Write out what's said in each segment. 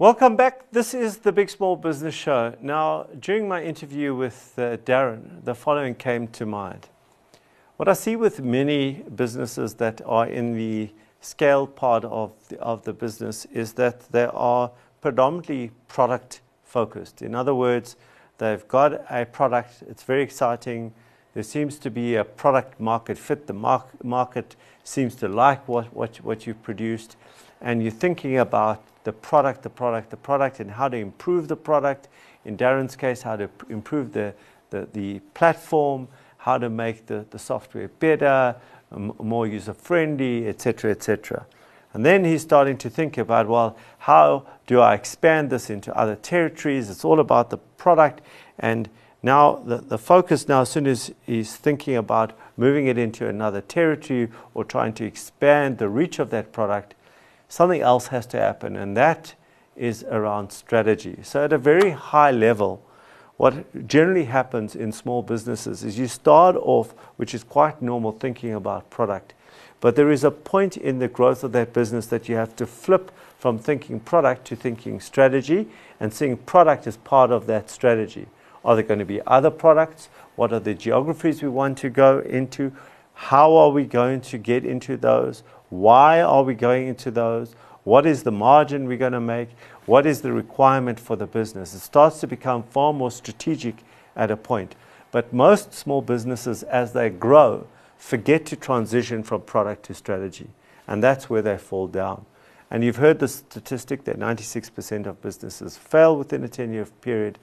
Welcome back. This is the Big Small Business Show. Now, during my interview with uh, Darren, the following came to mind. What I see with many businesses that are in the scale part of the, of the business is that they are predominantly product focused. In other words, they've got a product, it's very exciting. There seems to be a product market fit. The market seems to like what, what, what you've produced. And you're thinking about the product, the product, the product, and how to improve the product. In Darren's case, how to improve the, the, the platform, how to make the, the software better, more user friendly, etc., etc. And then he's starting to think about, well, how do I expand this into other territories? It's all about the product. And now the, the focus now, as soon as he's thinking about moving it into another territory or trying to expand the reach of that product, something else has to happen, and that is around strategy. So, at a very high level, what generally happens in small businesses is you start off, which is quite normal, thinking about product. But there is a point in the growth of that business that you have to flip from thinking product to thinking strategy and seeing product as part of that strategy. Are there going to be other products? What are the geographies we want to go into? How are we going to get into those? Why are we going into those? What is the margin we're going to make? What is the requirement for the business? It starts to become far more strategic at a point. But most small businesses, as they grow, forget to transition from product to strategy. And that's where they fall down. And you've heard the statistic that 96% of businesses fail within a 10 year period.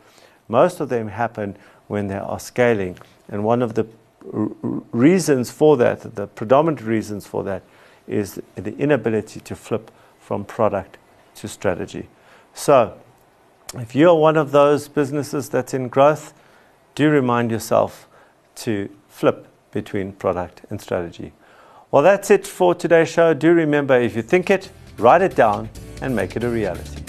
Most of them happen when they are scaling. And one of the reasons for that, the predominant reasons for that, is the inability to flip from product to strategy. So, if you're one of those businesses that's in growth, do remind yourself to flip between product and strategy. Well, that's it for today's show. Do remember if you think it, write it down and make it a reality.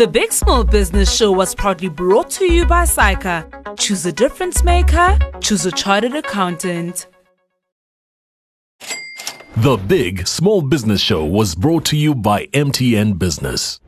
The Big Small Business Show was proudly brought to you by SAICA. Choose a difference maker, choose a chartered accountant. The Big Small Business Show was brought to you by MTN Business.